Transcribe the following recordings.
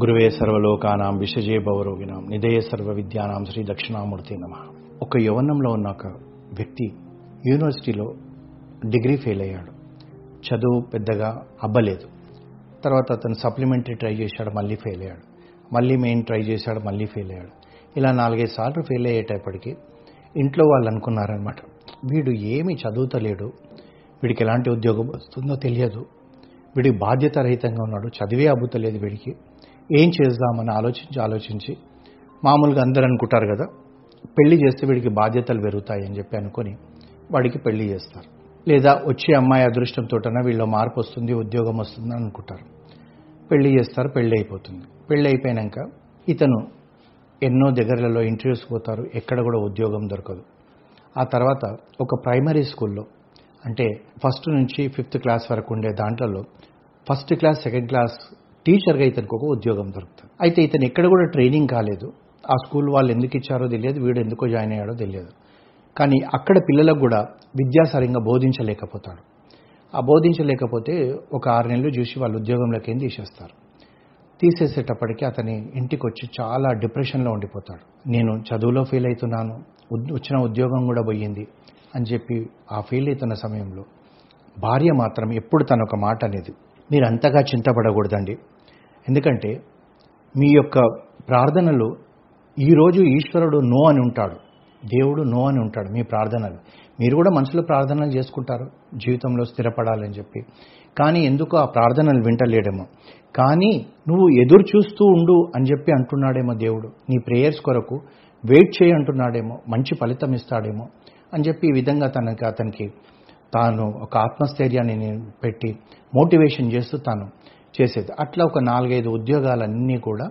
గురువే సర్వలోకానాం విషజే భవరోగినాం నిధేయ సర్వ విద్యానాం శ్రీ దక్షిణామూర్తి నమ. ఒక యవనంలో ఉన్న ఒక వ్యక్తి యూనివర్సిటీలో డిగ్రీ ఫెయిల్ అయ్యాడు. చదువు పెద్దగా అబ్బలేదు. తర్వాత అతను సప్లిమెంటరీ ట్రై చేశాడు మళ్ళీ ఫెయిల్ అయ్యాడు. మళ్ళీ మెయిన్ ట్రై చేశాడు మళ్ళీ ఫెయిల్ అయ్యాడు. ఇలా నాలుగైదు సార్లు ఫెయిల్ అయ్యేటప్పటికి ఇంట్లో వాళ్ళు అనుకున్నారనమాట వీడు ఏమి చదువుతలేడు వీడికి ఎలాంటి ఉద్యోగం వస్తుందో తెలియదు వీడికి బాధ్యత రహితంగా ఉన్నాడు చదివే అబ్బుతలేదు వీడికి ఏం చేద్దామని ఆలోచించి ఆలోచించి మామూలుగా అందరు అనుకుంటారు కదా పెళ్ళి చేస్తే వీడికి బాధ్యతలు పెరుగుతాయి అని చెప్పి అనుకొని వాడికి పెళ్ళి చేస్తారు. లేదా వచ్చే అమ్మాయి అదృష్టంతోటన వీళ్ళ మార్పు వస్తుంది ఉద్యోగం వస్తుంది అని అనుకుంటారు. పెళ్ళి చేస్తారు పెళ్ళి అయిపోతుంది. పెళ్ళి అయిపోయాక ఇతను ఎన్నో దగ్గరలలో ఇంటర్వ్యూస్ పోతారు ఎక్కడ కూడా ఉద్యోగం దొరకదు. ఆ తర్వాత ఒక ప్రైమరీ స్కూల్లో అంటే ఫస్ట్ నుంచి ఫిఫ్త్ క్లాస్ వరకు ఉండే దాంట్లో ఫస్ట్ క్లాస్ సెకండ్ క్లాస్ టీచర్గా ఇతనికి ఒక ఉద్యోగం దొరుకుతుంది. అయితే ఇతను ఎక్కడ కూడా ట్రైనింగ్ కాలేదు. ఆ స్కూల్ వాళ్ళు ఎందుకు ఇచ్చారో తెలియదు వీడు ఎందుకో జాయిన్ అయ్యాడో తెలియదు. కానీ అక్కడ పిల్లలకు కూడా విద్యా సరిగ్గా బోధించలేకపోతాడు. ఆ బోధించలేకపోతే ఒక ఆరు నెలలు చూసి వాళ్ళు ఉద్యోగంలోకి ఏం తీసేస్తారు? తీసేసేటప్పటికి అతని ఇంటికి వచ్చి చాలా డిప్రెషన్లో ఉండిపోతాడు. నేను చదువులో ఫెయిల్ అవుతున్నాను ఉద్- వచ్చిన ఉద్యోగం కూడా పోయింది అని చెప్పి ఆ ఫెయిల్ అవుతున్న సమయంలో భార్య మాత్రం ఎప్పుడు తన ఒక మాట అనేది మీరు అంతగా చింతపడకూడదండి. ఎందుకంటే మీ యొక్క ప్రార్థనలు ఈరోజు ఈశ్వరుడు నో అని ఉంటాడు. దేవుడు నో అని ఉంటాడు మీ ప్రార్థనలు. మీరు కూడా మనసులో ప్రార్థనలు చేసుకుంటారు. జీవితంలో స్థిరపడాలని చెప్పి. కానీ ఎందుకు ఆ ప్రార్థనలు వింటలేడేమో? కానీ నువ్వు ఎదురు చూస్తూ ఉండు అని చెప్పి అంటున్నాడేమో దేవుడు. నీ ప్రేయర్స్ కొరకు వెయిట్ చేయి అంటున్నాడేమో. మంచి ఫలితం ఇస్తాడేమో అని చెప్పి ఈ విధంగా తనకి అతనికి తాను ఒక ఆత్మస్థైర్యాన్ని నేను పెట్టి మోటివేషన్ చేస్తూ తాను చేసేది. అట్లా ఒక నాలుగైదు ఉద్యోగాలన్నీ కూడా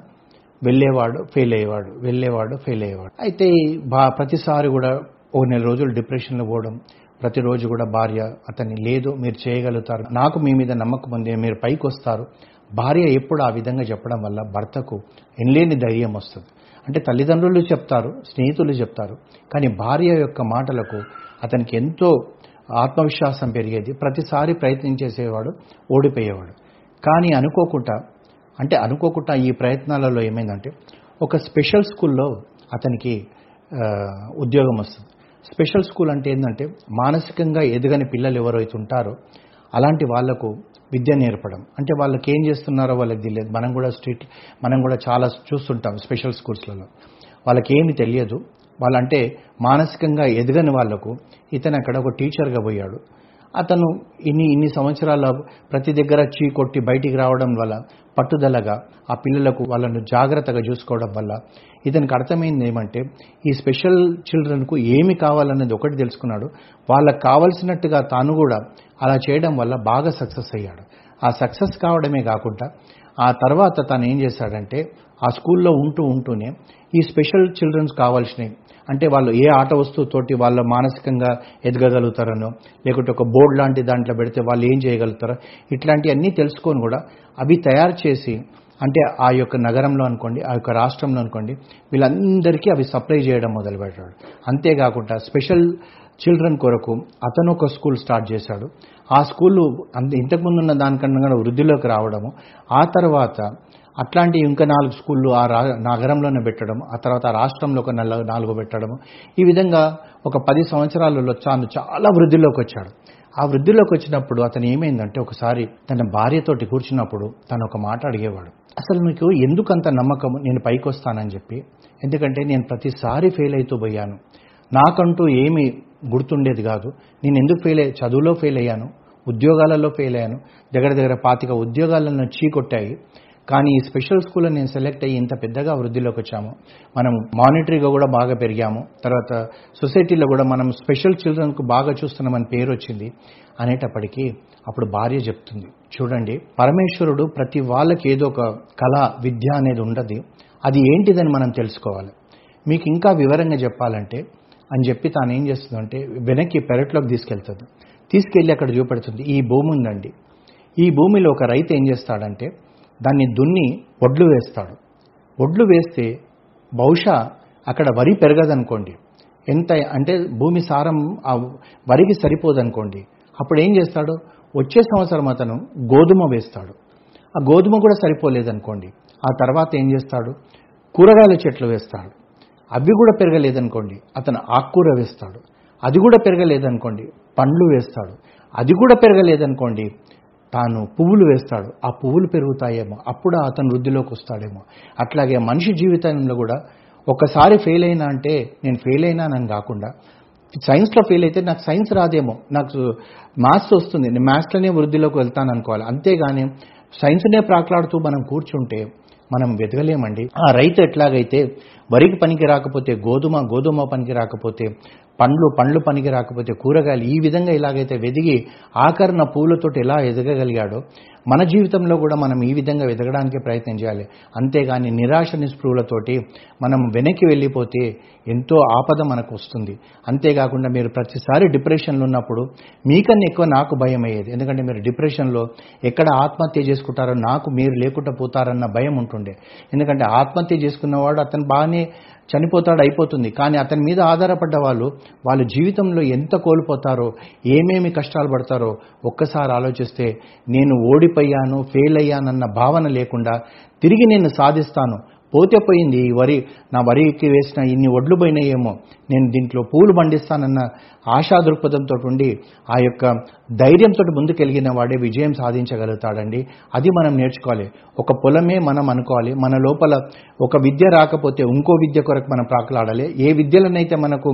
వెళ్ళేవాడు ఫెయిల్ అయ్యేవాడు వెళ్ళేవాడు ఫెయిల్ అయ్యేవాడు అయితే బా ప్రతిసారి కూడా ఓ నెల రోజులు డిప్రెషన్లో పోవడం ప్రతిరోజు కూడా భార్య అతన్ని లేదు మీరు చేయగలుగుతారు నాకు మీ మీద నమ్మకం ఉంది మీరు పైకి వస్తారు. భార్య ఎప్పుడు ఆ విధంగా చెప్పడం వల్ల భర్తకు ఎనలేని ధైర్యం వస్తుంది. అంటే తల్లిదండ్రులు చెప్తారు స్నేహితులు చెప్తారు కానీ భార్య యొక్క మాటలకు అతనికి ఎంతో ఆత్మవిశ్వాసం పెరిగేది. ప్రతిసారి ప్రయత్నం చేసేవాడు ఓడిపోయేవాడు. కానీ అనుకోకుండా అంటే అనుకోకుండా ఈ ప్రయత్నాలలో ఏమైందంటే ఒక స్పెషల్ స్కూల్లో అతనికి ఉద్యోగం వస్తుంది. స్పెషల్ స్కూల్ అంటే ఏంటంటే మానసికంగా ఎదగని పిల్లలు ఎవరైతే ఉంటారో అలాంటి వాళ్ళకు విద్య నేర్పడం. అంటే వాళ్ళకి ఏం చేస్తున్నారో వాళ్ళకి తెలియదు. మనం కూడా స్ట్రీట్ మనం కూడా చాలా చూస్తుంటాం స్పెషల్ స్కూల్స్లలో. వాళ్ళకి ఏమి తెలియదు. వాళ్ళంటే మానసికంగా ఎదగని వాళ్ళకు ఇతను అక్కడ ఒక టీచర్గా పోయాడు. అతను ఇన్ని ఇన్ని సంవత్సరాల ప్రతి దగ్గర చీ కొట్టి బయటికి రావడం వల్ల పట్టుదలగా ఆ పిల్లలకు వాళ్ళను జాగ్రత్తగా చూసుకోవడం వల్ల ఇతనికి అర్థమైంది ఏమంటే ఈ స్పెషల్ చిల్డ్రన్కు ఏమి కావాలనేది ఒకటి తెలుసుకున్నాడు. వాళ్ళకు కావలసినట్టుగా తాను కూడా అలా చేయడం వల్ల బాగా సక్సెస్ అయ్యాడు. ఆ సక్సెస్ కావడమే కాకుండా ఆ తర్వాత తను ఏం చేశాడంటే ఆ స్కూల్లో ఉంటూ ఉంటూనే ఈ స్పెషల్ చిల్డ్రన్స్ కావాల్సినవి అంటే వాళ్ళు ఏ ఆట వస్తువుతోటి వాళ్ళు మానసికంగా ఎదగగలుగుతారనో లేకుంటే ఒక బోర్డు లాంటి దాంట్లో పెడితే వాళ్ళు ఏం చేయగలుగుతారో ఇట్లాంటివన్నీ తెలుసుకొని కూడా అవి తయారు చేసి అంటే ఆ యొక్క నగరంలో అనుకోండి ఆ యొక్క రాష్ట్రంలో అనుకోండి వీళ్ళందరికీ అవి సప్లై చేయడం మొదలుపెట్టాడు. అంతేకాకుండా స్పెషల్ చిల్డ్రన్ కొరకు అతను ఒక స్కూల్ స్టార్ట్ చేశాడు. ఆ స్కూల్ అంత ఇంతకుముందున్న దానికన్నా కూడా వృద్ధిలోకి రావడము. ఆ తర్వాత అట్లాంటి ఇంకా నాలుగు స్కూళ్ళు ఆ రా నగరంలోనే పెట్టడం ఆ తర్వాత రాష్ట్రంలో ఒక నెల నాలుగు పెట్టడం. ఈ విధంగా ఒక పది సంవత్సరాలలో చాను చాలా వృద్ధిలోకి వచ్చాడు. ఆ వృద్ధిలోకి వచ్చినప్పుడు అతను ఏమైందంటే ఒకసారి తన భార్యతోటి కూర్చున్నప్పుడు తను ఒక మాట అడిగేవాడు. అసలు మీకు ఎందుకు అంత నమ్మకం నేను పైకి వస్తానని చెప్పి. ఎందుకంటే నేను ప్రతిసారి ఫెయిల్ అవుతూ పోయాను. నాకంటూ ఏమీ గుర్తుండేది కాదు. నేను ఎందుకు ఫెయిల్ అయ్యా? చదువులో ఫెయిల్ అయ్యాను. ఉద్యోగాలలో ఫెయిల్ అయ్యాను. దగ్గర దగ్గర పాతిక ఉద్యోగాలను చీకొట్టాయి. కానీ ఈ స్పెషల్ స్కూల్లో నేను సెలెక్ట్ అయ్యి ఇంత పెద్దగా వృద్ధిలోకి వచ్చాము. మనం మానిటరీగా కూడా బాగా పెరిగాము. తర్వాత సొసైటీలో కూడా మనం స్పెషల్ చిల్డ్రన్కు బాగా చూస్తున్నామని పేరు వచ్చింది. అనేటప్పటికీ అప్పుడు భార్య చెప్తుంది చూడండి పరమేశ్వరుడు ప్రతి వాళ్ళకి ఏదో ఒక కళ విద్య అనేది ఉండదు. అది ఏంటిదని మనం తెలుసుకోవాలి. మీకు ఇంకా వివరంగా చెప్పాలంటే అని చెప్పి తాను ఏం చేస్తుందంటే వెనక్కి పెరట్లోకి తీసుకెళ్తుంది. తీసుకెళ్ళి అక్కడ చూపెడుతుంది ఈ భూమి ఉందండి. ఈ భూమిలో ఒక రైతు ఏం చేస్తాడంటే దాన్ని దున్ని ఒడ్లు వేస్తాడు. ఒడ్లు వేస్తే బహుశా అక్కడ వరి పెరగదనుకోండి. ఎంత అంటే భూమి సారం ఆ వరికి సరిపోదనుకోండి. అప్పుడు ఏం చేస్తాడు? వచ్చే సంవత్సరం అతను గోధుమ వేస్తాడు. ఆ గోధుమ కూడా సరిపోలేదనుకోండి. ఆ తర్వాత ఏం చేస్తాడు? కూరగాయల చెట్లు వేస్తాడు. అవి కూడా పెరగలేదనుకోండి. అతను ఆకుకూర వేస్తాడు. అది కూడా పెరగలేదనుకోండి. పండ్లు వేస్తాడు. అది కూడా పెరగలేదనుకోండి. తాను పువ్వులు వేస్తాడు. ఆ పువ్వులు పెరుగుతాయేమో. అప్పుడు అతను వృద్ధిలోకి వస్తాడేమో. అట్లాగే మనిషి జీవితంలో కూడా ఒకసారి ఫెయిల్ అయినా అంటే నేను ఫెయిల్ అయినానని కాకుండా సైన్స్లో ఫెయిల్ అయితే నాకు సైన్స్ రాదేమో. నాకు మ్యాథ్స్ వస్తుంది. నేను మ్యాథ్స్లోనే వృద్ధిలోకి వెళ్తాను అనుకోవాలి అంతేగాని సైన్స్నే ప్రాట్లాడుతూ మనం కూర్చుంటే మనం వెతకలేమండి. ఆ రైతు ఎట్లాగైతే వరికి పనికి రాకపోతే గోధుమ గోధుమ పనికి రాకపోతే పండ్లు పండ్లు పనికి రాకపోతే కూరగాయలు ఈ విధంగా ఇలాగైతే వెదిగి ఆకరణ పూలతోటి ఎలా ఎదగగలిగాడో మన జీవితంలో కూడా మనం ఈ విధంగా ఎదగడానికి ప్రయత్నం చేయాలి. అంతేగాని నిరాశ నిస్పృహలతోటి మనం వెనక్కి వెళ్ళిపోతే ఎంతో ఆపద మనకు వస్తుంది. అంతేకాకుండా మీరు ప్రతిసారి డిప్రెషన్లో ఉన్నప్పుడు మీకన్నా ఎక్కువ నాకు భయం అయ్యేది ఎందుకంటే మీరు డిప్రెషన్లో ఎక్కడ ఆత్మహత్య చేసుకుంటారో నాకు మీరు లేకుండా పోతారన్న భయం ఉంటుండే. ఎందుకంటే ఆత్మహత్య చేసుకున్నవాడు అతను బాగానే చనిపోతాడు అయిపోతుంది. కానీ అతని మీద ఆధారపడ్డ వాళ్ళు వాళ్ళ జీవితంలో ఎంత కోల్పోతారో ఏమేమి కష్టాలు పడతారో ఒక్కసారి ఆలోచిస్తే నేను ఓడిపోయాను ఫెయిల్ అయ్యానన్న భావన లేకుండా తిరిగి నేను సాధిస్తాను. పోతే పోయింది ఈ వరి నా వరికి వేసిన ఇన్ని ఒడ్లు పోయినాయేమో నేను దీంట్లో పూలు పండిస్తానన్న ఆశా దృక్పథంతో ఉండి ఆ యొక్క ధైర్యంతో ముందుకెలిగిన వాడే విజయం సాధించగలుగుతాడండి. అది మనం నేర్చుకోవాలి. ఒక పొలమే మనం అనుకోవాలి. మన లోపల ఒక విద్య రాకపోతే ఇంకో విద్య కొరకు మనం ప్రాకులాడాలి. ఏ విద్యలనైతే మనకు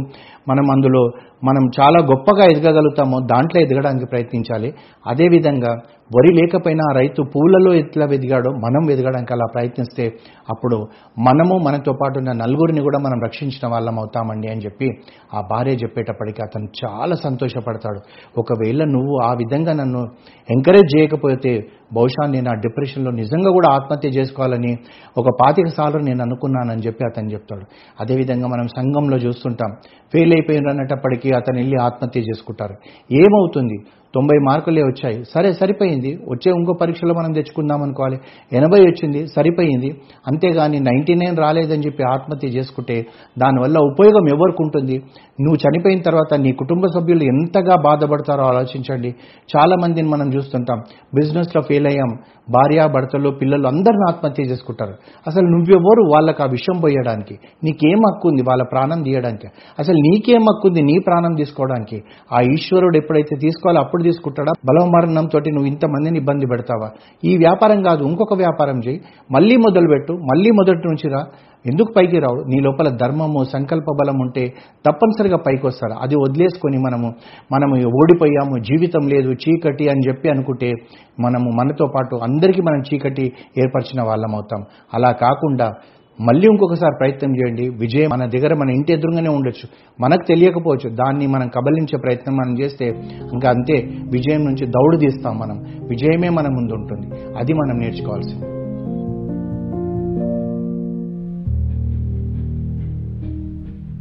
మనం అందులో మనం చాలా గొప్పగా ఎదగగలుగుతామో దాంట్లో ఎదగడానికి ప్రయత్నించాలి. అదేవిధంగా వరి లేకపోయినా ఆ రైతు పూలలో ఎట్లా వెదిగాడో మనం వెదగడానికి అలా ప్రయత్నిస్తే అప్పుడు మనము మనతో పాటు ఉన్న నలుగురిని కూడా మనం రక్షించిన వాళ్ళం అవుతామండి అని చెప్పి ఆ భార్య చెప్పేటప్పటికి అతను చాలా సంతోషపడతాడు. ఒకవేళ నువ్వు ఆ విధంగా నన్ను ఎంకరేజ్ చేయకపోతే బహుశా నేను ఆ డిప్రెషన్లో నిజంగా కూడా ఆత్మహత్య చేసుకోవాలని ఒక పాతిక సార్లు నేను అనుకున్నానని చెప్పి అతను చెప్తాడు. అదేవిధంగా మనం సంఘంలో చూస్తుంటాం. ఫెయిల్ అయిపోయిన అన్నటప్పటికీ అతను వెళ్ళి ఆత్మహత్య చేసుకుంటారు. ఏమవుతుంది? తొంభై మార్కులే వచ్చాయి. సరే సరిపోయింది. వచ్చే ఇంకో పరీక్షలో మనం తెచ్చుకుందాం అనుకోవాలి. ఎనభై వచ్చింది సరిపోయింది. అంతేగాని నైంటీ నైన్ రాలేదని చెప్పి ఆత్మహత్య చేసుకుంటే దానివల్ల ఉపయోగం ఎవరికి ఉంటుంది? నువ్వు చనిపోయిన తర్వాత నీ కుటుంబ సభ్యులు ఎంతగా బాధపడతారో ఆలోచించండి. చాలామందిని మనం చూస్తుంటాం. బిజినెస్లో ఫెయిల్ అయ్యాం. భార్య భర్తలు పిల్లలు అందరిని ఆత్మహత్య చేసుకుంటారు. అసలు నువ్వెవరు? వాళ్ళకి ఆ విషయం పోయడానికి. నీకేం హక్కు ఉంది? వాళ్ళ ప్రాణం తీయడానికి. అసలు నీకేం హక్కు ఉంది నీ ప్రాణం తీసుకోవడానికి? ఆ ఈశ్వరుడు ఎప్పుడైతే తీసుకోవాలో అప్పుడు తీసుకుంటాడా? బలమరణంతో నువ్వు ఇంతమందిని ఇబ్బంది పెడతావా? ఈ వ్యాపారం కాదు ఇంకొక వ్యాపారం చేయి. మళ్ళీ మొదలుపెట్టు. మళ్ళీ మొదటి నుంచి రా. ఎందుకు పైకి రావు? నీ లోపల ధర్మము సంకల్ప బలం ఉంటే తప్పనిసరిగా పైకి వస్తారు అది వదిలేసుకొని మనము మనము ఓడిపోయాము జీవితం లేదు చీకటి అని చెప్పి అనుకుంటే మనము మనతో పాటు అందరికీ మనం చీకటి ఏర్పరిచిన వాళ్ళం అవుతాం. అలా కాకుండా మళ్ళీ ఇంకొకసారి ప్రయత్నం చేయండి. విజయం మన దగ్గర మన ఇంటి ఎదురుగానే ఉండొచ్చు. మనకు తెలియకపోవచ్చు. దాన్ని మనం కబలించే ప్రయత్నం మనం చేస్తే ఇంకా అంతే. విజయం నుంచి దౌడు తీస్తాం మనం. విజయమే మన ముందు ఉంటుంది. అది మనం నేర్చుకోవాల్సింది.